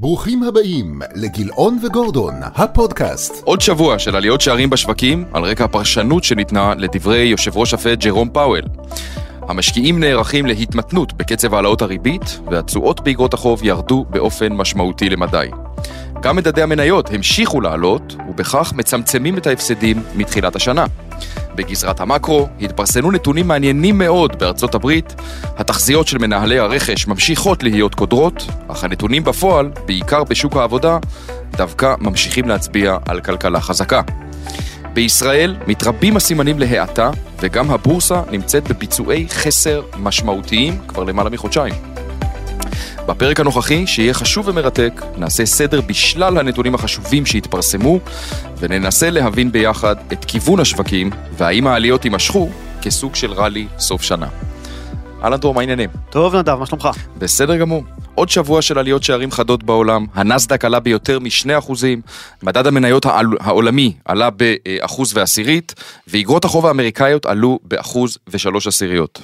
ברוכים הבאים לגילאון וגורדון, הפודקאסט. עוד שבוע של עליות שערים בשווקים על רקע הפרשנות שניתנה לדברי יושב ראש הפד ג'רום פאוול. המשקיעים נערכים להתמתנות בקצב העלאות הריבית, והתשואות באגרות החוב ירדו באופן משמעותי למדי. גם מדדי המניות המשיכו לעלות, ובכך מצמצמים את ההפסדים מתחילת השנה. בגזרת המקרו התפרסמו נתונים מעניינים מאוד בארצות הברית, התחזיות של מנהלי הרכש ממשיכות להיות קודרות, אך הנתונים בפועל, בעיקר בשוק העבודה, דווקא ממשיכים להצביע על כלכלה חזקה. בישראל מתרבים הסימנים להאטה, וגם הבורסה נמצאת בביצועי חסר משמעותיים כבר למעלה מחודשיים. בפרק הנוכחי, שיהיה חשוב ומרתק, נעשה סדר בשלל הנתונים החשובים שהתפרסמו, וננסה להבין ביחד את כיוון השווקים, והאם העליות יימשכו כסוג של ראלי סוף שנה. אהלן דרור, מה העניינים? טוב נדב, מה שלומך? בסדר גמור. עוד שבוע של עליות שערים חדות בעולם, הנסדק עלה ביותר מ-2%, מדד המניות. העולמי עלה באחוז ועשירית, ואיגרות החוב האמריקאיות עלו באחוז ושלוש עשיריות.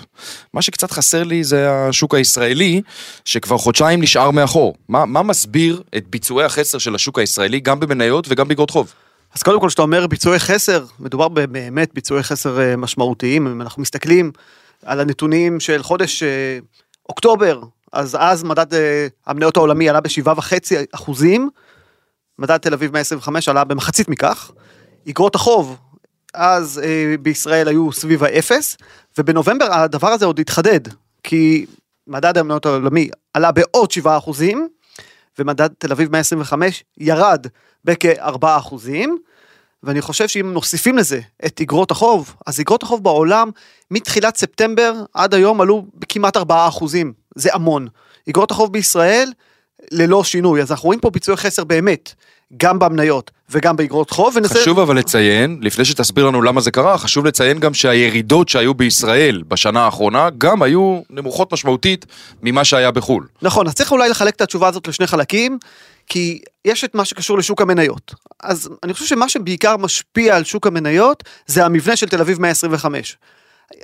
מה שקצת חסר לי זה השוק הישראלי, שכבר חודשיים נשאר מאחור. מה, מה מסביר את ביצועי החסר של השוק הישראלי, גם במניות וגם באיגרות חוב? אז קודם כל, כשאתה אומר ביצועי חסר, מדובר באמת ביצועי חסר אה, משמעותיים. אם אנחנו מסתכלים על הנתונים של חודש אה, אוקטובר, אז אז מדד אה, המניות העולמי עלה ב-7.5 אחוזים, מדד תל אביב 125 עלה במחצית מכך, אגרות החוב אז אה, בישראל היו סביב האפס, ובנובמבר הדבר הזה עוד התחדד, כי מדד המניות העולמי עלה בעוד 7 אחוזים, ומדד תל אביב 125 ירד בכ-4 אחוזים, ואני חושב שאם נוסיפים לזה את אגרות החוב, אז אגרות החוב בעולם מתחילת ספטמבר עד היום עלו בכמעט 4 אחוזים, זה המון. אגרות החוב בישראל ללא שינוי, אז אנחנו רואים פה ביצועי חסר באמת, גם במניות וגם באגרות חוב. ונסה... חשוב אבל לציין, לפני שתסביר לנו למה זה קרה, חשוב לציין גם שהירידות שהיו בישראל בשנה האחרונה, גם היו נמוכות משמעותית ממה שהיה בחו"ל. נכון, אז צריך אולי לחלק את התשובה הזאת לשני חלקים. כי יש את מה שקשור לשוק המניות. אז אני חושב שמה שבעיקר משפיע על שוק המניות זה המבנה של תל אביב 125.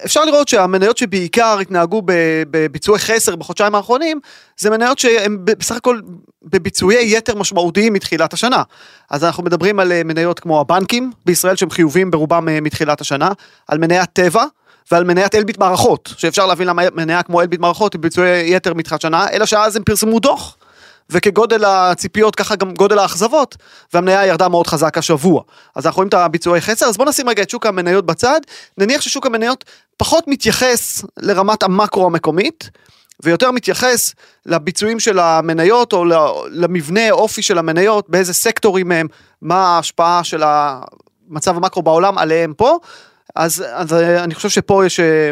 אפשר לראות שהמניות שבעיקר התנהגו בביצועי חסר בחודשיים האחרונים, זה מניות שהן בסך הכל בביצועי יתר משמעותיים מתחילת השנה. אז אנחנו מדברים על מניות כמו הבנקים בישראל שהם חיובים ברובם אה, מתחילת השנה, על מניית טבע, ועל מניית אלביט מערכות, שאפשר להבין למה מניה כמו אלביט מערכות היא ביצועי יתר מתחילת שנה, אלא שאז הם פרסמו דוח. וכגודל הציפיות ככה גם גודל האכזבות, והמניה ירדה מאוד חזק השבוע. אז אנחנו רואים את הביצועי חסר, אז בואו נשים רגע את שוק המניות בצד, נניח ששוק המניות פחות מתייחס לרמת המקרו המקומית, ויותר מתייחס לביצועים של המניות או למבנה אופי של המניות, באיזה סקטורים הם, מה ההשפעה של המצב המקרו בעולם עליהם פה, אז, אז אני חושב שפה יש אה,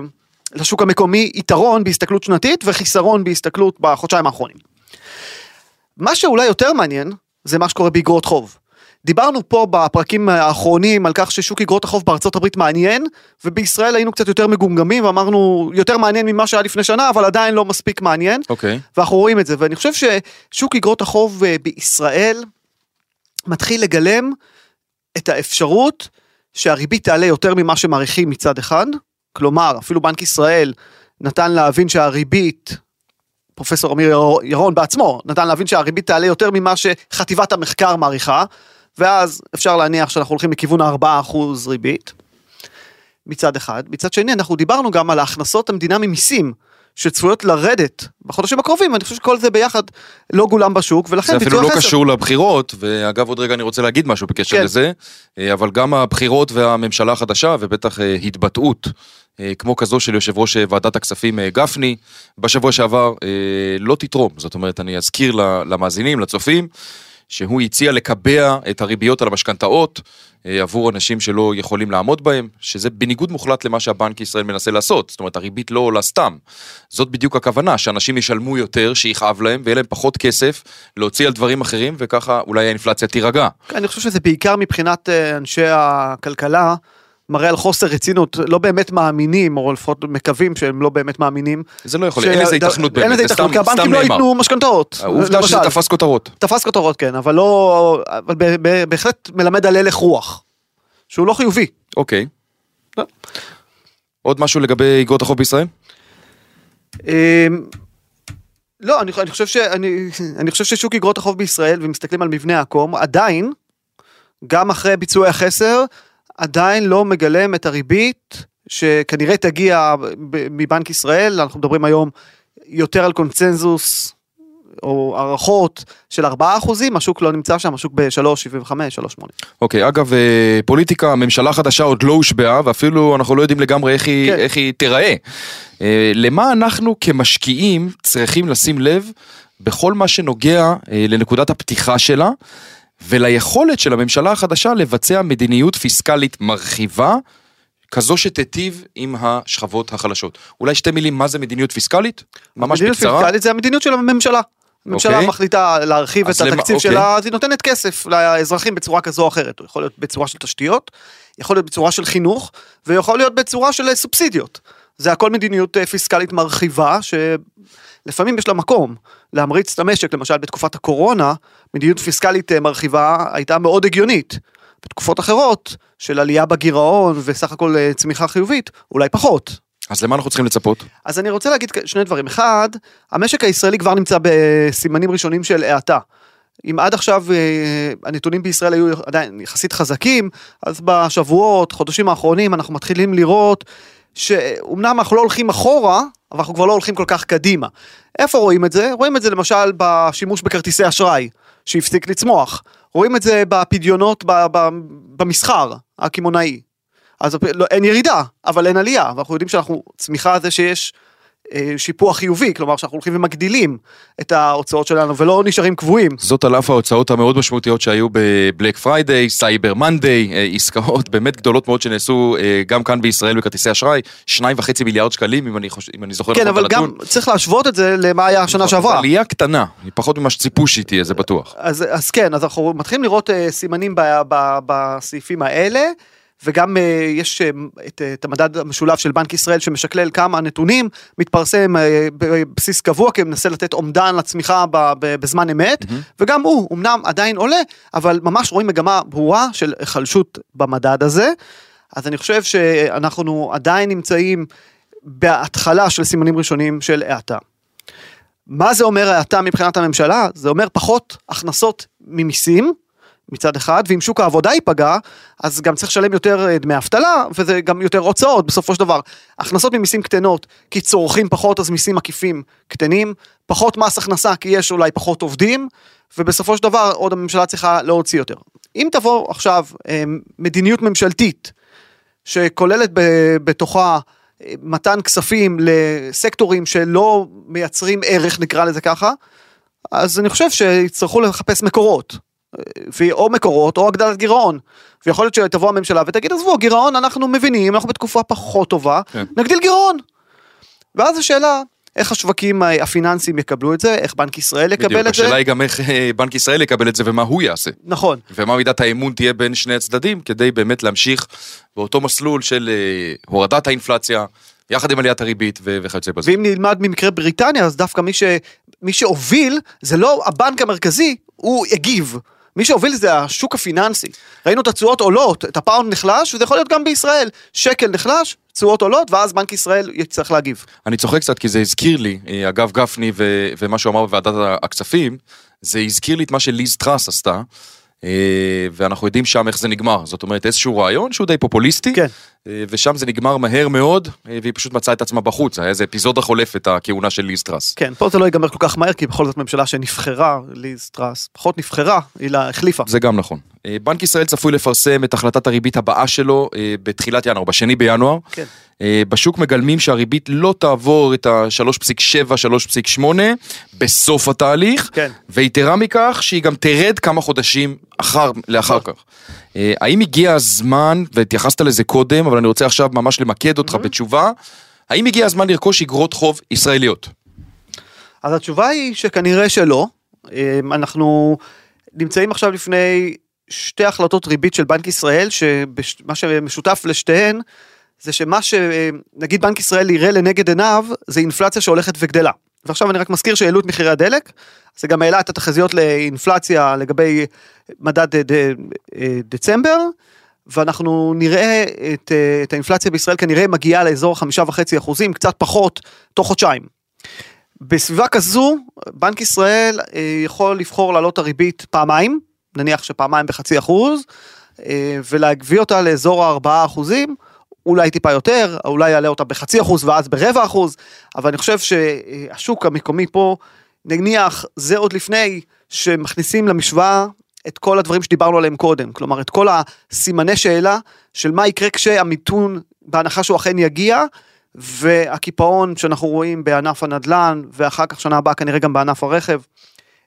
לשוק המקומי יתרון בהסתכלות שנתית וחיסרון בהסתכלות בחודשיים האחרונים. מה שאולי יותר מעניין, זה מה שקורה באגרות חוב. דיברנו פה בפרקים האחרונים על כך ששוק אגרות החוב בארצות הברית מעניין, ובישראל היינו קצת יותר מגומגמים ואמרנו יותר מעניין ממה שהיה לפני שנה, אבל עדיין לא מספיק מעניין. אוקיי. Okay. ואנחנו רואים את זה, ואני חושב ששוק אגרות החוב אה, בישראל מתחיל לגלם את האפשרות שהריבית תעלה יותר ממה שמעריכים מצד אחד, כלומר אפילו בנק ישראל נתן להבין שהריבית פרופסור אמיר ירון בעצמו נתן להבין שהריבית תעלה יותר ממה שחטיבת המחקר מעריכה, ואז אפשר להניח שאנחנו הולכים לכיוון ה-4% ריבית, מצד אחד. מצד שני, אנחנו דיברנו גם על ההכנסות המדינה ממיסים. שצפויות לרדת בחודשים הקרובים, אני חושב שכל זה ביחד לא גולם בשוק, ולכן זה אפילו לא קשור לבחירות, ואגב עוד רגע אני רוצה להגיד משהו בקשר כן. לזה, אה, אבל גם הבחירות והממשלה החדשה, ובטח אה, התבטאות כמו כזו של יושב ראש ועדת הכספים גפני בשבוע שעבר, לא תתרום. זאת אומרת, אני אזכיר למאזינים, לצופים, שהוא הציע לקבע את הריביות על המשכנתאות אה, עבור אנשים שלא יכולים לעמוד בהם, שזה בניגוד מוחלט למה שהבנק ישראל מנסה לעשות, זאת אומרת הריבית לא עולה סתם. זאת בדיוק הכוונה, שאנשים ישלמו יותר, שיכאב להם ויהיה להם פחות כסף להוציא על דברים אחרים וככה אולי האינפלציה תירגע. אני חושב שזה בעיקר מבחינת אה, אנשי הכלכלה. מראה על חוסר רצינות, לא באמת מאמינים, או לפחות מקווים שהם לא באמת מאמינים. זה לא יכול, להיות, אין לזה התכנות באמת, אין לזה התכנות, כי הבנקים לא ייתנו משכנתאות. העובדה שזה תפס כותרות. תפס כותרות, כן, אבל לא, אבל בהחלט מלמד על הלך רוח, שהוא לא חיובי. אוקיי. לא. עוד משהו לגבי אגרות החוב בישראל? אמ, לא, אני, אני, חושב ש, אני, חושב ששוק אגרות החוב בישראל, ומסתכלים על מבנה הקום, עדיין, גם אחרי ביצועי החסר, עדיין לא מגלם את הריבית שכנראה תגיע מבנק ישראל, אנחנו מדברים היום יותר על קונצנזוס או הערכות של 4%, השוק לא נמצא שם, השוק ב-3.75, 3.8. אוקיי, אגב, אה, פוליטיקה, ממשלה חדשה עוד לא הושבעה, ואפילו אנחנו לא יודעים לגמרי איך היא, כן. איך היא תיראה. אה, למה אנחנו כמשקיעים צריכים לשים לב בכל מה שנוגע אה, לנקודת הפתיחה שלה, וליכולת של הממשלה החדשה לבצע מדיניות פיסקלית מרחיבה, כזו שתיטיב עם השכבות החלשות. אולי שתי מילים, מה זה מדיניות פיסקלית? ממש מדיניות בקצרה. פיסקלית זה המדיניות של הממשלה. הממשלה אוקיי. מחליטה להרחיב את התקציב אוקיי. שלה, אז היא נותנת כסף לאזרחים בצורה כזו או אחרת. יכול להיות בצורה של תשתיות, יכול להיות בצורה של חינוך, ויכול להיות בצורה של אה, סובסידיות. זה הכל מדיניות אה, פיסקלית מרחיבה, שלפעמים יש לה מקום להמריץ את המשק, למשל בתקופת הקורונה, מדיניות פיסקלית אה, מרחיבה הייתה מאוד הגיונית. בתקופות אחרות, של עלייה בגירעון וסך הכל אה, צמיחה חיובית, אולי פחות. אז למה אנחנו צריכים לצפות? אז אני רוצה להגיד שני דברים. אחד, המשק הישראלי כבר נמצא בסימנים ראשונים של האטה. אם עד עכשיו הנתונים בישראל היו עדיין יחסית חזקים, אז בשבועות, חודשים האחרונים, אנחנו מתחילים לראות שאומנם אנחנו לא הולכים אחורה, אבל אנחנו כבר לא הולכים כל כך קדימה. איפה רואים את זה? רואים את זה למשל בשימוש בכרטיסי אשראי, שהפסיק לצמוח. רואים את זה בפדיונות במסחר הקמעונאי. אז לא, אין ירידה, אבל אין עלייה, ואנחנו יודעים שאנחנו, צמיחה זה שיש שיפוע חיובי, כלומר שאנחנו הולכים ומגדילים את ההוצאות שלנו ולא נשארים קבועים. זאת על אף ההוצאות המאוד משמעותיות שהיו בבלק פריידיי, סייבר מאנדיי, אה, עסקאות באמת גדולות מאוד שנעשו אה, גם כאן בישראל בכרטיסי אשראי, שניים וחצי מיליארד שקלים אם אני, חוש... אם אני זוכר כן, נכון אבל את הנתון. גם צריך להשוות את זה למה היה השנה שעברה. עלייה קטנה, היא פחות ממה שציפו שהיא תהיה, זה בטוח. אז, אז כן, אז אנחנו מתחילים לראות אה, סימנים ב, ב, בסעיפים האלה, וגם אה, יש אה, את, את המדד המשולב של בנק ישראל שמשקלל כמה נתונים, מתפרסם אה, בבסיס קבוע, כי הוא מנסה לתת אומדן לצמיחה בזמן אמת, וגם הוא אמנם עדיין עולה, אבל ממש רואים מגמה ברורה של היחלשות במדד הזה. אז אני חושב שאנחנו עדיין נמצאים בהתחלה של סימנים ראשונים של האטה. מה זה אומר האטה מבחינת הממשלה? זה אומר פחות הכנסות ממיסים מצד אחד, ואם שוק העבודה ייפגע, אז גם צריך לשלם יותר אה, דמי אבטלה, וזה גם יותר הוצאות בסופו של דבר. הכנסות ממיסים קטנות, כי צורכים פחות, אז מיסים עקיפים קטנים, פחות מס הכנסה, כי יש אולי פחות עובדים, ובסופו של דבר עוד הממשלה צריכה להוציא יותר. אם תבוא עכשיו אה, מדיניות ממשלתית, שכוללת בתוכה אה, מתן כספים לסקטורים שלא מייצרים ערך, נקרא לזה ככה, אז אני חושב שיצטרכו לחפש מקורות. אה, ו- או מקורות או הגדלת גירעון. ויכול להיות שתבוא הממשלה ותגיד, עזבו, גירעון אנחנו מבינים, אנחנו בתקופה פחות טובה, כן. נגדיל גירעון. ואז השאלה, איך השווקים אה, הפיננסיים יקבלו את זה, איך בנק ישראל יקבל בדיוק, את זה. השאלה היא גם איך אה, בנק ישראל יקבל את זה ומה הוא יעשה. נכון. ומה מידת האמון תהיה בין שני הצדדים כדי באמת להמשיך באותו מסלול של אה, הורדת האינפלציה, יחד עם עליית הריבית וכיוצא בזה. ואם נלמד ממקרה בריטניה, אז דווקא מי, ש... מי שהוביל, זה לא הבנק המרכזי, הוא הגיב. מי שהוביל זה השוק הפיננסי. ראינו את התשואות עולות, את ה pound נחלש, וזה יכול להיות גם בישראל. שקל נחלש, תשואות עולות, ואז בנק ישראל יצטרך להגיב. אני צוחק קצת כי זה הזכיר לי, אה, אגב גפני ו- ומה שהוא אמר בוועדת הכספים, זה הזכיר לי את מה שליז טראס עשתה. אה, ואנחנו יודעים שם איך זה נגמר, זאת אומרת איזשהו רעיון שהוא די פופוליסטי, כן. אה, ושם זה נגמר מהר מאוד, אה, והיא פשוט מצאה את עצמה בחוץ, זה היה איזה אפיזודה חולפת הכהונה של ליז טראס. כן, פה זה לא ייגמר כל כך מהר, כי בכל זאת ממשלה שנבחרה, ליז טראס, פחות נבחרה, היא לה החליפה. זה גם נכון. בנק ישראל צפוי לפרסם את החלטת הריבית הבאה שלו בתחילת ינואר, בשני בינואר. כן. אה, בשוק מגלמים שהריבית לא תעבור את ה-3.7-3.8 בסוף התהליך, כן. ויתרה מכך שהיא גם תרד כמה חודשים אחר, לאחר כך. אה, האם הגיע הזמן, והתייחסת לזה קודם, אבל אני רוצה עכשיו ממש למקד אותך בתשובה, האם הגיע הזמן לרכוש אגרות חוב ישראליות? אז התשובה היא שכנראה שלא. אמ, אנחנו נמצאים עכשיו לפני שתי החלטות ריבית של בנק ישראל, שמה שמשותף לשתיהן, זה שמה שנגיד בנק ישראל יראה לנגד עיניו, זה אינפלציה שהולכת וגדלה. ועכשיו אני רק מזכיר שהעלו את מחירי הדלק, זה גם העלה את התחזיות לאינפלציה לגבי מדד ד, ד, דצמבר, ואנחנו נראה את, את האינפלציה בישראל כנראה מגיעה לאזור חמישה וחצי אחוזים, קצת פחות, תוך חודשיים. בסביבה כזו, בנק ישראל אה, יכול לבחור להעלות הריבית פעמיים, נניח שפעמיים בחצי אחוז, אה, ולהביא אותה לאזור הארבעה אחוזים, אולי טיפה יותר, אולי יעלה אותה בחצי אחוז ואז ברבע אחוז, אבל אני חושב שהשוק המקומי פה, נניח, זה עוד לפני שמכניסים למשוואה את כל הדברים שדיברנו עליהם קודם, כלומר את כל הסימני שאלה של מה יקרה כשהמיתון, בהנחה שהוא אכן יגיע, והקיפאון שאנחנו רואים בענף הנדל"ן, ואחר כך שנה הבאה כנראה גם בענף הרכב,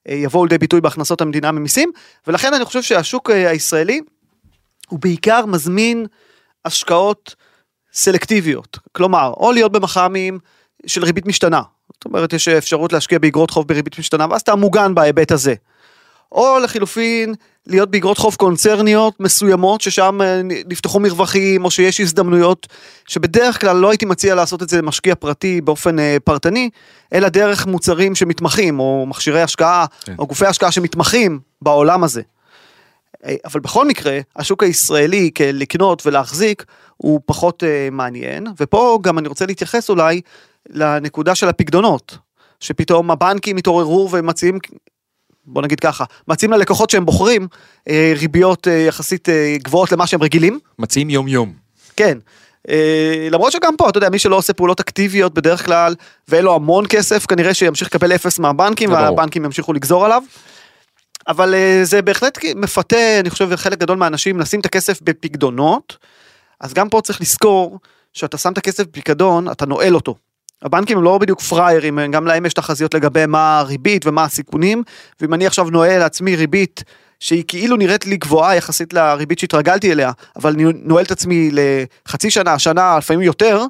אה, יבואו לידי ביטוי בהכנסות המדינה ממיסים, ולכן אני חושב שהשוק אה, הישראלי הוא בעיקר מזמין השקעות סלקטיביות, כלומר, או להיות במח"מים של ריבית משתנה, זאת אומרת יש אפשרות להשקיע באגרות חוב בריבית משתנה, ואז אתה מוגן בהיבט הזה. או לחילופין להיות באגרות חוב קונצרניות מסוימות ששם אה, נפתחו מרווחים או שיש הזדמנויות שבדרך כלל לא הייתי מציע לעשות את זה למשקיע פרטי באופן אה, פרטני אלא דרך מוצרים שמתמחים או מכשירי השקעה כן. או גופי השקעה שמתמחים בעולם הזה. אה, אבל בכל מקרה השוק הישראלי כלקנות ולהחזיק הוא פחות מעניין ופה גם אני רוצה להתייחס אולי לנקודה של הפקדונות שפתאום הבנקים התעוררו ומציעים בוא נגיד ככה, מציעים ללקוחות שהם בוחרים אה, ריביות אה, יחסית אה, גבוהות למה שהם רגילים. מציעים יום יום. כן. אה, למרות שגם פה, אתה יודע, מי שלא עושה פעולות אקטיביות בדרך כלל, ואין לו המון כסף, כנראה שימשיך לקבל אפס מהבנקים, והבנקים ימשיכו לגזור עליו. אבל אה, זה בהחלט מפתה, אני חושב, חלק גדול מהאנשים לשים את הכסף בפקדונות. אז גם פה צריך לזכור שאתה שם את הכסף בפיקדון, אתה נועל אותו. הבנקים הם לא בדיוק פראיירים, גם להם יש תחזיות לגבי מה הריבית ומה הסיכונים, ואם אני עכשיו נועל לעצמי ריבית שהיא כאילו נראית לי גבוהה יחסית לריבית שהתרגלתי אליה, אבל אני נועל את עצמי לחצי שנה, שנה, לפעמים יותר,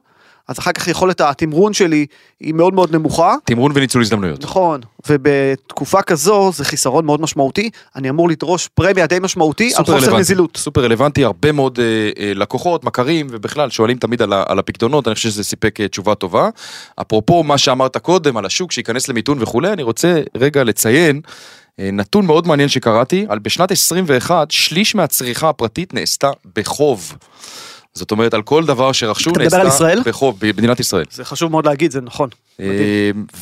אז אחר כך יכולת התמרון שלי היא מאוד מאוד נמוכה. תמרון וניצול הזדמנויות. נכון, ובתקופה כזו זה חיסרון מאוד משמעותי, אני אמור לדרוש פרמיה די משמעותי על חוסר נזילות. סופר רלוונטי, הרבה מאוד אה, אה, לקוחות, מכרים ובכלל שואלים תמיד על, על הפקדונות, אני חושב שזה סיפק אה, תשובה טובה. אפרופו מה שאמרת קודם על השוק שייכנס למיתון וכולי, אני רוצה רגע לציין. אה, נתון מאוד מעניין שקראתי, על בשנת 21 שליש מהצריכה הפרטית נעשתה בחוב. זאת אומרת, על כל דבר שרכשו נעשתה בחוב במדינת ישראל. זה חשוב מאוד להגיד, זה נכון. אה,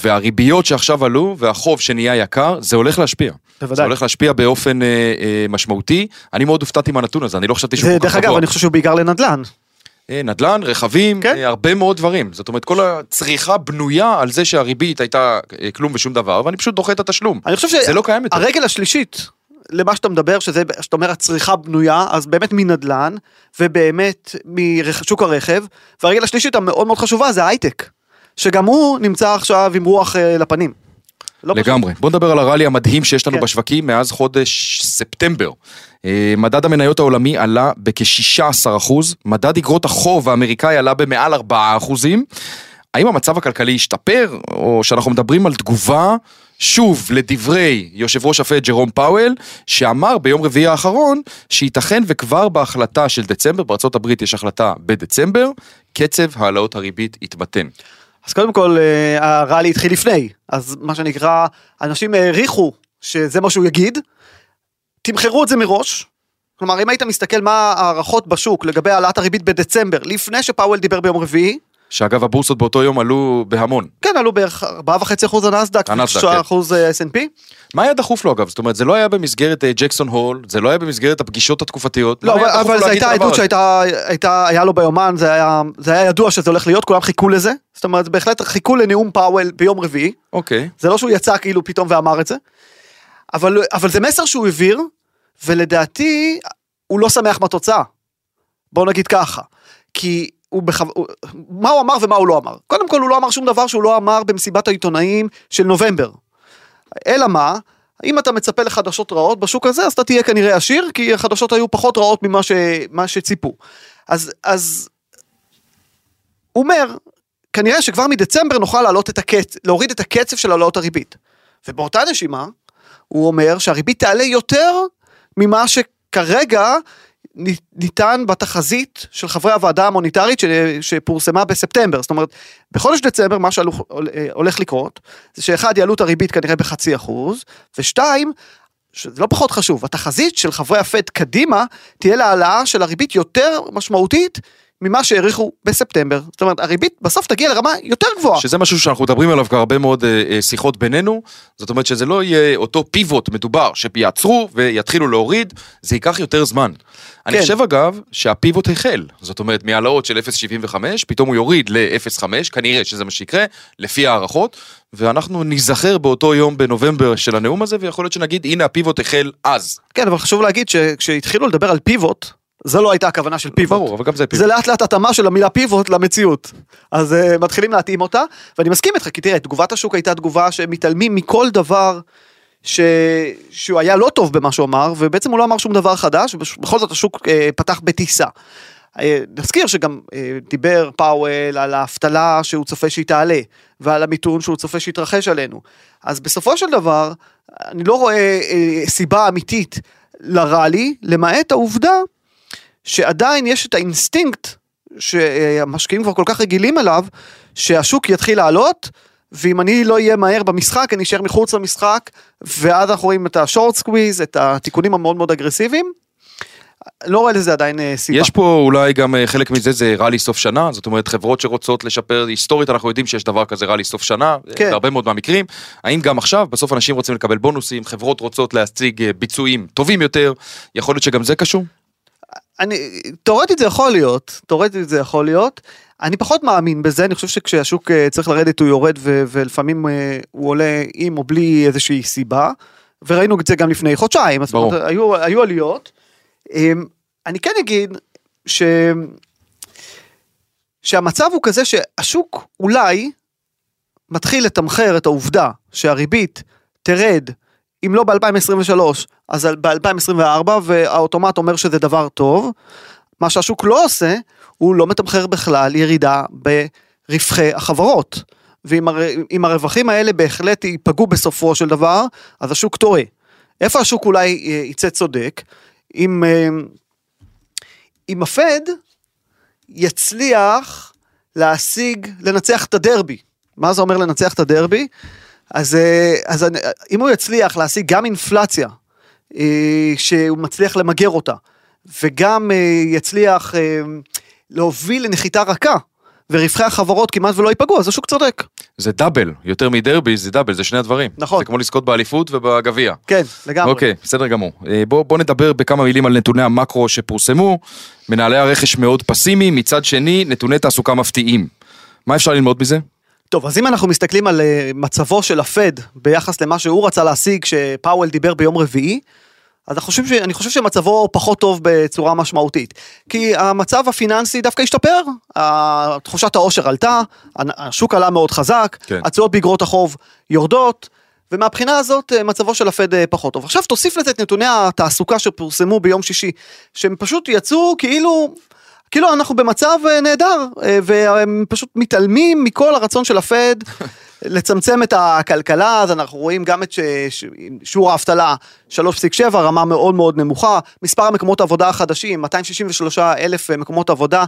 והריביות שעכשיו עלו, והחוב שנהיה יקר, זה הולך להשפיע. בוודאי. זה הולך להשפיע באופן אה, אה, משמעותי. אני מאוד הופתעתי מהנתון הזה, אני לא חשבתי שהוא כל כך גבוה. דרך אגב, אני חושב שהוא בעיקר לנדל"ן. נדל"ן, רכבים, כן? הרבה מאוד דברים. זאת אומרת, כל הצריכה בנויה על זה שהריבית הייתה כלום ושום דבר, ואני פשוט דוחה את התשלום. אני חושב שזה לא קיים יותר. הרגל השלישית למה שאתה מדבר, שזה, שאתה אומר הצריכה בנויה, אז באמת מנדל"ן, ובאמת משוק הרכב, והרגל השלישית המאוד מאוד חשובה זה הייטק, שגם הוא נמצא עכשיו עם רוח אה, לפנים. לא לגמרי. פשוט. בוא נדבר על הרלי המדהים שיש לנו כן. בשווקים מאז חודש ספטמבר. אה, מדד המניות העולמי עלה בכ-16%, מדד אגרות החוב האמריקאי עלה במעל 4%. האם המצב הכלכלי השתפר, או שאנחנו מדברים על תגובה שוב לדברי יושב ראש הפד ג'רום פאוול, שאמר ביום רביעי האחרון שייתכן וכבר בהחלטה של דצמבר, הברית יש החלטה בדצמבר, קצב העלאות הריבית יתמתן. אז קודם כל אה, הרלי התחיל לפני, אז מה שנקרא, אנשים העריכו שזה מה שהוא יגיד, תמחרו את זה מראש, כלומר אם היית מסתכל מה ההערכות בשוק לגבי העלאת הריבית בדצמבר, לפני שפאוול דיבר ביום רביעי, שאגב הבורסות באותו יום עלו בהמון. כן, עלו בערך 4.5% הנסדק, 3% S&P. מה היה דחוף לו אגב? זאת אומרת, זה לא היה במסגרת אה, ג'קסון הול, זה לא היה במסגרת הפגישות התקופתיות. לא, אבל, זו הייתה עדות שהייתה, הייתה, היה לו ביומן, זה היה, זה היה ידוע שזה הולך להיות, כולם חיכו לזה. זאת אומרת, בהחלט חיכו לנאום פאוול ביום רביעי. אוקיי. זה לא שהוא יצא כאילו פתאום ואמר את זה. אבל, אבל זה מסר שהוא העביר, ולדעתי, הוא לא שמח מהתוצאה. בואו נגיד ככה. כי הוא בכו... מה הוא אמר ומה הוא לא אמר. קודם כל הוא לא אמר שום דבר שהוא לא אמר במסיבת העיתונאים של נובמבר. אלא מה? אם אתה מצפה לחדשות רעות בשוק הזה אז אתה תהיה כנראה עשיר כי החדשות היו פחות רעות ממה ש... שציפו. אז, אז הוא אומר כנראה שכבר מדצמבר נוכל את הקצ... להוריד את הקצב של העלאות הריבית. ובאותה נשימה הוא אומר שהריבית תעלה יותר ממה שכרגע ניתן בתחזית של חברי הוועדה המוניטרית שפורסמה בספטמבר. זאת אומרת, בחודש דצמבר מה שהולך לקרות, זה שאחד יעלו את הריבית כנראה בחצי אחוז, ושתיים, שזה לא פחות חשוב, התחזית של חברי הפד קדימה תהיה להעלאה של הריבית יותר משמעותית ממה שהעריכו בספטמבר. זאת אומרת, הריבית בסוף תגיע לרמה יותר גבוהה. שזה משהו שאנחנו מדברים עליו כבר הרבה מאוד אה, אה, שיחות בינינו, זאת אומרת שזה לא יהיה אותו פיבוט מדובר שיעצרו ויתחילו להוריד, זה ייקח יותר זמן. אני כן. חושב אגב שהפיבוט החל, זאת אומרת מהעלאות של 0.75, פתאום הוא יוריד ל-0.5, כנראה שזה מה שיקרה, לפי הערכות, ואנחנו ניזכר באותו יום בנובמבר של הנאום הזה, ויכול להיות שנגיד הנה הפיבוט החל אז. כן, אבל חשוב להגיד שכשהתחילו לדבר על פיבוט, זו לא הייתה הכוונה של פיבוט. ברור, אבל גם זה פיבוט. זה לאט לאט התאמה של המילה פיבוט למציאות. אז uh, מתחילים להתאים אותה, ואני מסכים איתך, כי תראה, תגובת השוק הייתה תגובה שמתעלמים מכל דבר ש... שהוא היה לא טוב במה שהוא אמר, ובעצם הוא לא אמר שום דבר חדש, ובכל זאת השוק uh, פתח בטיסה. Uh, נזכיר שגם uh, דיבר פאוול על האבטלה שהוא צופה שהיא תעלה, ועל המיתון שהוא צופה שיתרחש עלינו. אז בסופו של דבר, אני לא רואה uh, סיבה אמיתית לראלי, למעט העובדה שעדיין יש את האינסטינקט שהמשקיעים כבר כל כך רגילים אליו, שהשוק יתחיל לעלות, ואם אני לא אהיה מהר במשחק, אני אשאר מחוץ למשחק, ואז אנחנו רואים את ה short squeeze, את התיקונים המאוד מאוד אגרסיביים. לא רואה לזה עדיין אה, סיבה. יש פה אולי גם אה, חלק מזה זה ראלי סוף שנה, זאת אומרת חברות שרוצות לשפר, היסטורית אנחנו יודעים שיש דבר כזה ראלי סוף שנה, כן. בהרבה מאוד מהמקרים, האם גם עכשיו בסוף אנשים רוצים לקבל בונוסים, חברות רוצות להציג אה, ביצועים טובים יותר, יכול להיות שגם זה קשור? אני, תאורטית זה יכול להיות, תאורטית זה יכול להיות. אני פחות מאמין בזה, אני חושב שכשהשוק אה, צריך לרדת הוא יורד ו- ולפעמים אה, הוא עולה עם או בלי איזושהי סיבה. וראינו את זה גם לפני חודשיים, אז אומרת, היו, היו עליות. אמ, אני כן אגיד ש... שהמצב הוא כזה שהשוק אולי מתחיל לתמחר את העובדה שהריבית תרד, אם לא ב-2023, אז ב-2024, והאוטומט אומר שזה דבר טוב. מה שהשוק לא עושה, הוא לא מתמחר בכלל ירידה ברווחי החברות. ואם הר... הרווחים האלה בהחלט ייפגעו בסופו של דבר, אז השוק טועה. איפה השוק אולי יצא צודק? אם, אם הפד יצליח להשיג, לנצח את הדרבי. מה זה אומר לנצח את הדרבי? אז, אז אם הוא יצליח להשיג גם אינפלציה, שהוא מצליח למגר אותה, וגם יצליח להוביל לנחיתה רכה, ורווחי החברות כמעט ולא ייפגעו, אז השוק צודק. זה דאבל, יותר מדרבי זה דאבל, זה שני הדברים. נכון. זה כמו לזכות באליפות ובגביע. כן, לגמרי. אוקיי, בסדר גמור. בוא, בוא נדבר בכמה מילים על נתוני המקרו שפורסמו. מנהלי הרכש מאוד פסימיים, מצד שני, נתוני תעסוקה מפתיעים. מה אפשר ללמוד מזה? טוב, אז אם אנחנו מסתכלים על מצבו של הפד ביחס למה שהוא רצה להשיג כשפאוול דיבר ביום רביעי, אז אני חושב, ש... אני חושב שמצבו פחות טוב בצורה משמעותית. כי המצב הפיננסי דווקא השתפר, תחושת העושר עלתה, השוק עלה מאוד חזק, כן. התשואות באגרות החוב יורדות, ומהבחינה הזאת מצבו של הפד פחות טוב. עכשיו תוסיף לזה את נתוני התעסוקה שפורסמו ביום שישי, שהם פשוט יצאו כאילו... כאילו אנחנו במצב נהדר, והם פשוט מתעלמים מכל הרצון של הפד לצמצם את הכלכלה, אז אנחנו רואים גם את שיעור האבטלה 3.7, רמה מאוד מאוד נמוכה, מספר המקומות העבודה החדשים, 263 אלף מקומות עבודה,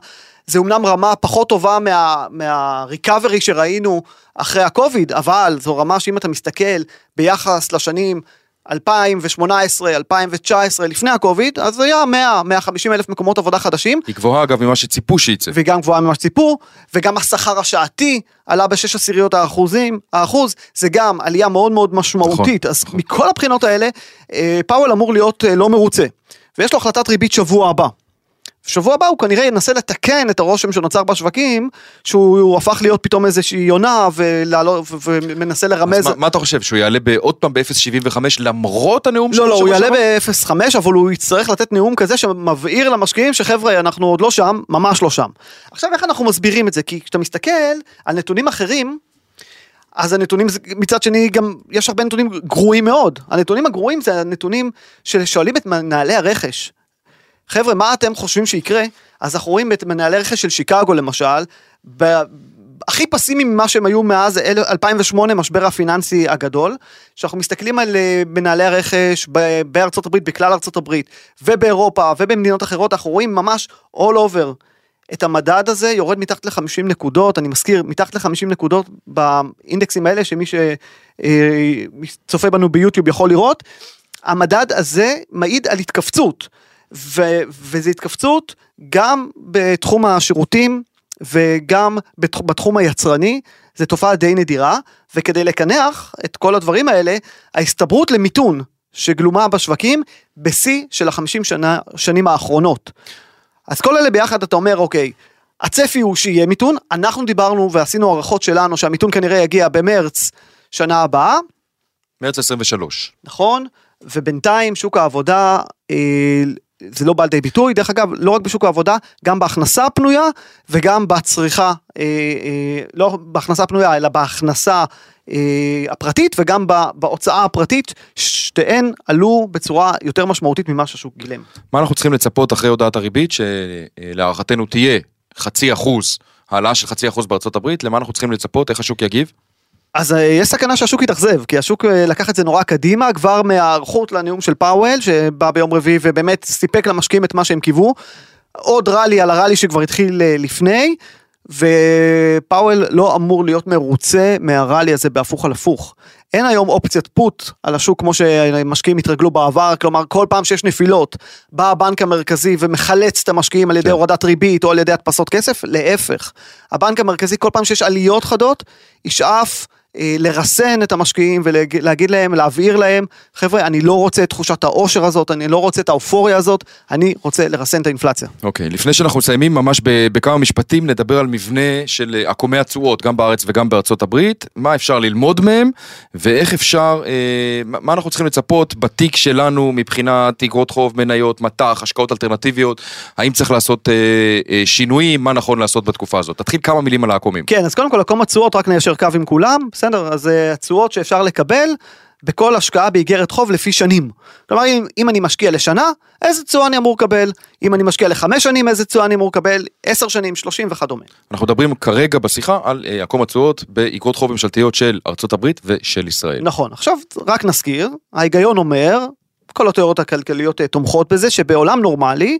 זה אומנם רמה פחות טובה מה, מהריקאברי שראינו אחרי הקוביד, אבל זו רמה שאם אתה מסתכל ביחס לשנים 2018, 2019, לפני הקוביד, אז זה היה 100, 150 אלף מקומות עבודה חדשים. היא גבוהה אגב ממה שציפו שייצא. וגם גבוהה ממה שציפו, וגם השכר השעתי עלה בשש עשיריות האחוזים, האחוז, זה גם עלייה מאוד מאוד משמעותית. נכון, אז נכון. מכל הבחינות האלה, אה, פאוול אמור להיות אה, לא מרוצה. ויש לו החלטת ריבית שבוע הבא. שבוע הבא הוא כנראה ינסה לתקן את הרושם שנוצר בשווקים, שהוא הפך להיות פתאום איזושהי יונה ולעלות- ומנסה לרמז. מה, מה אתה חושב, שהוא יעלה בעוד פעם ב-0.75 למרות הנאום לא, לא, הוא בשבוע יעלה שעבר? ב-0.5, אבל הוא יצטרך לתת נאום כזה שמבהיר למשקיעים שחבר'ה, אנחנו עוד לא שם, ממש לא שם. עכשיו, איך אנחנו מסבירים את זה? כי כשאתה מסתכל על נתונים אחרים, אז הנתונים, מצד שני, גם יש הרבה נתונים גרועים מאוד. הנתונים הגרועים זה הנתונים ששואלים את מנהלי הרכש. חבר'ה, מה אתם חושבים שיקרה? אז אנחנו רואים את מנהלי רכש של שיקגו למשל, ב- הכי פסימיים ממה שהם היו מאז אל- 2008, משבר הפיננסי הגדול, שאנחנו מסתכלים על אה, מנהלי הרכש בארצות הברית, בכלל ארצות הברית, ובאירופה, ובמדינות אחרות, אנחנו רואים ממש all over. את המדד הזה יורד מתחת ל-50 נקודות, אני מזכיר, מתחת ל-50 נקודות באינדקסים האלה, שמי שצופה בנו ביוטיוב יכול לראות, המדד הזה מעיד על התכווצות. ו- וזו התכווצות גם בתחום השירותים וגם בתח- בתחום היצרני, זו תופעה די נדירה, וכדי לקנח את כל הדברים האלה, ההסתברות למיתון שגלומה בשווקים בשיא של החמישים שנה, שנים האחרונות. אז כל אלה ביחד אתה אומר, אוקיי, הצפי הוא שיהיה מיתון, אנחנו דיברנו ועשינו הערכות שלנו שהמיתון כנראה יגיע במרץ שנה הבאה, מרץ 23. נכון? ובינתיים שוק העבודה, אה, זה לא בא לידי ביטוי, דרך אגב, לא רק בשוק העבודה, גם בהכנסה הפנויה וגם בצריכה, אה, אה, לא בהכנסה הפנויה, אלא בהכנסה אה, הפרטית וגם ב- בהוצאה הפרטית, שתיהן עלו בצורה יותר משמעותית ממה שהשוק גילם. מה אנחנו צריכים לצפות אחרי הודעת הריבית, שלהערכתנו תהיה חצי אחוז, העלאה של חצי אחוז בארצות הברית, למה אנחנו צריכים לצפות, איך השוק יגיב? אז אה, יש סכנה שהשוק יתאכזב, כי השוק אה, לקח את זה נורא קדימה, כבר מההיערכות לנאום של פאוול, שבא ביום רביעי ובאמת סיפק למשקיעים את מה שהם קיוו. עוד רלי על הרלי שכבר התחיל אה, לפני, ופאוול לא אמור להיות מרוצה מהרלי הזה בהפוך על הפוך. אין היום אופציית פוט על השוק כמו שמשקיעים התרגלו בעבר, כלומר כל פעם שיש נפילות, בא הבנק המרכזי ומחלץ את המשקיעים על ידי כן. הורדת ריבית או על ידי הדפסות כסף, להפך. הבנק המרכזי כל פעם שיש עליות חדות, ישאף לרסן את המשקיעים ולהגיד להם, להבהיר להם, חבר'ה, אני לא רוצה את תחושת העושר הזאת, אני לא רוצה את האופוריה הזאת, אני רוצה לרסן את האינפלציה. אוקיי, לפני שאנחנו מסיימים, ממש בכמה משפטים נדבר על מבנה של אה, עקומי התשואות, גם בארץ וגם בארצות הברית, מה אפשר ללמוד מהם, ואיך אפשר, אה, מה אנחנו צריכים לצפות בתיק שלנו מבחינת אגרות חוב, מניות, מטח, השקעות אלטרנטיביות, האם צריך לעשות אה, אה, שינויים, מה נכון לעשות בתקופה הזאת. תתחיל כמה מילים על העקומים. כן, אז קודם כל, עקום התשואות, רק ניישר קו עם כולם, בסדר? אז אה, התשואות שאפשר לקבל בכל השקעה באיגרת חוב לפי שנים. כלומר, אם, אם אני משקיע לשנה, איזה תשואה אני אמור לקבל? אם אני משקיע לחמש שנים, איזה תשואה אני אמור לקבל? עשר שנים, שלושים וכדומה. אנחנו מדברים כרגע בשיחה על אה, עקום התשואות באגרות חוב ממשלתיות של ארצות הברית ושל ישראל. נכון, עכשיו רק נזכיר, ההיגיון אומר, כל התיאוריות הכלכליות אה, תומכות בזה, שבעולם נורמלי,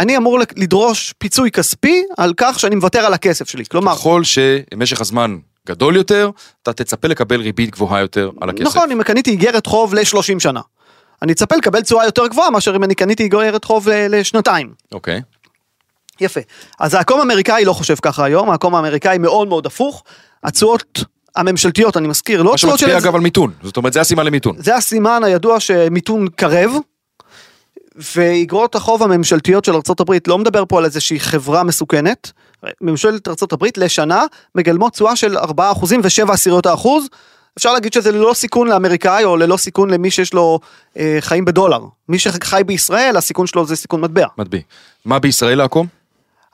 אני אמור לדרוש פיצוי כספי על כך שאני מוותר על הכסף שלי. כלומר, ככל שמשך הזמן גדול יותר, אתה תצפה לקבל ריבית גבוהה יותר על הכסף. נכון, אם קניתי איגרת חוב ל-30 שנה. אני אצפה לקבל תשואה יותר גבוהה מאשר אם אני קניתי איגרת חוב לשנתיים. אוקיי. יפה. אז העקום האמריקאי לא חושב ככה היום, העקום האמריקאי מאוד מאוד הפוך. התשואות הממשלתיות, אני מזכיר, לא מה תשואות של... שמצביע אגב על מיתון, זאת אומרת זה הסימן למיתון. זה הסימן הידוע שמיתון קרב, ואיגרות החוב הממשלתיות של ארה"ב, לא מדבר פה על איזושהי חברה מסוכנת, ממשלת ארה"ב לשנה מגלמות תשואה של 4% ו-7 עשיריות האחוז, אפשר להגיד שזה ללא סיכון לאמריקאי או ללא סיכון למי שיש לו אה, חיים בדולר. מי שחי בישראל, הסיכון שלו זה סיכון מטבע. מטבע. מה בישראל לעקום?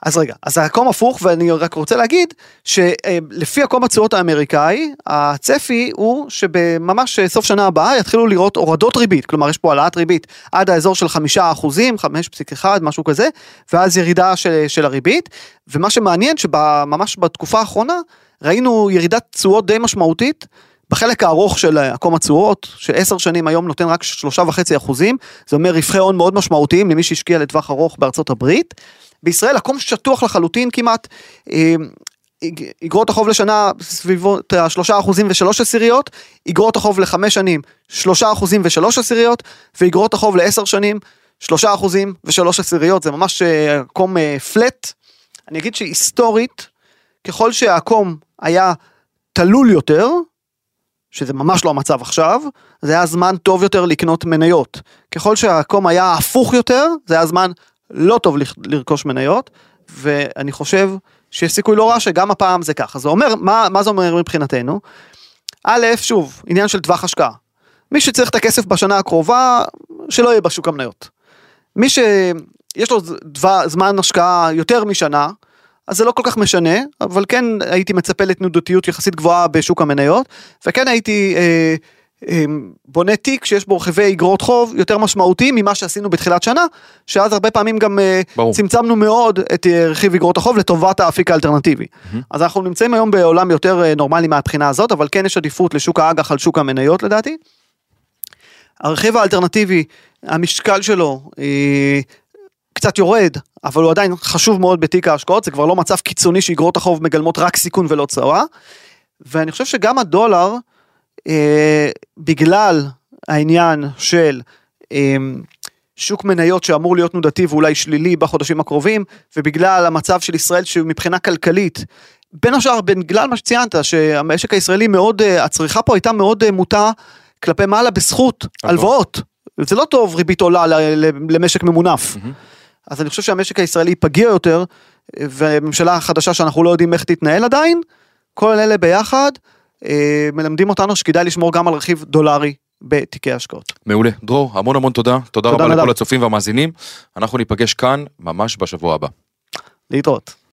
אז רגע, אז העקום הפוך, ואני רק רוצה להגיד שלפי עקום התשואות האמריקאי, הצפי הוא שבממש סוף שנה הבאה יתחילו לראות הורדות ריבית, כלומר יש פה העלאת ריבית עד האזור של חמישה אחוזים, חמש פסיק אחד, משהו כזה, ואז ירידה של, של הריבית, ומה שמעניין שממש בתקופה האחרונה ראינו ירידת תשואות די משמעותית. בחלק הארוך של עקום התשואות, שעשר שנים היום נותן רק שלושה וחצי אחוזים, זה אומר רווחי הון מאוד משמעותיים למי שהשקיע לטווח ארוך בארצות הברית. בישראל עקום שטוח לחלוטין כמעט, אה, אגרות החוב לשנה סביבות השלושה אחוזים ושלוש עשיריות, אגרות החוב לחמש שנים שלושה אחוזים ושלוש עשיריות, ואגרות החוב לעשר שנים שלושה אחוזים ושלוש עשיריות, זה ממש אה, עקום פלט. אני אגיד שהיסטורית, ככל שהעקום היה תלול יותר, שזה ממש לא המצב עכשיו, זה היה זמן טוב יותר לקנות מניות. ככל שהעקום היה הפוך יותר, זה היה זמן לא טוב לרכוש מניות, ואני חושב שיש סיכוי לא רע שגם הפעם זה ככה. זה אומר, מה, מה זה אומר מבחינתנו? א', שוב, עניין של טווח השקעה. מי שצריך את הכסף בשנה הקרובה, שלא יהיה בשוק המניות. מי שיש לו דבר, זמן השקעה יותר משנה, אז זה לא כל כך משנה, אבל כן הייתי מצפה לתנודתיות יחסית גבוהה בשוק המניות, וכן הייתי אה, בונה תיק שיש בו רכיבי אגרות חוב יותר משמעותיים ממה שעשינו בתחילת שנה, שאז הרבה פעמים גם אה, ברור. צמצמנו מאוד את אה, רכיב אגרות החוב לטובת האפיק האלטרנטיבי. Mm-hmm. אז אנחנו נמצאים היום בעולם יותר אה, נורמלי מהבחינה הזאת, אבל כן יש עדיפות לשוק האג"ח על שוק המניות לדעתי. הרכיב האלטרנטיבי, המשקל שלו, אה, קצת יורד, אבל הוא עדיין חשוב מאוד בתיק ההשקעות, זה כבר לא מצב קיצוני שאגרות החוב מגלמות רק סיכון ולא תשואה. ואני חושב שגם הדולר, בגלל העניין של אה, שוק מניות שאמור להיות תנודתי ואולי שלילי בחודשים הקרובים, ובגלל המצב של ישראל שמבחינה כלכלית, בין השאר בגלל מה שציינת, שהמשק הישראלי מאוד, אה, הצריכה פה הייתה מאוד אה, מוטה כלפי מעלה בזכות הלוואות. זה לא טוב ריבית עולה למשק ממונף. אז אני חושב שהמשק הישראלי ייפגע יותר, וממשלה חדשה שאנחנו לא יודעים איך תתנהל עדיין, כל אלה ביחד אה, מלמדים אותנו שכדאי לשמור גם על רכיב דולרי בתיקי השקעות. מעולה. דרור, המון המון תודה. תודה, תודה רבה נדב. לכל הצופים והמאזינים. אנחנו ניפגש כאן ממש בשבוע הבא. להתראות.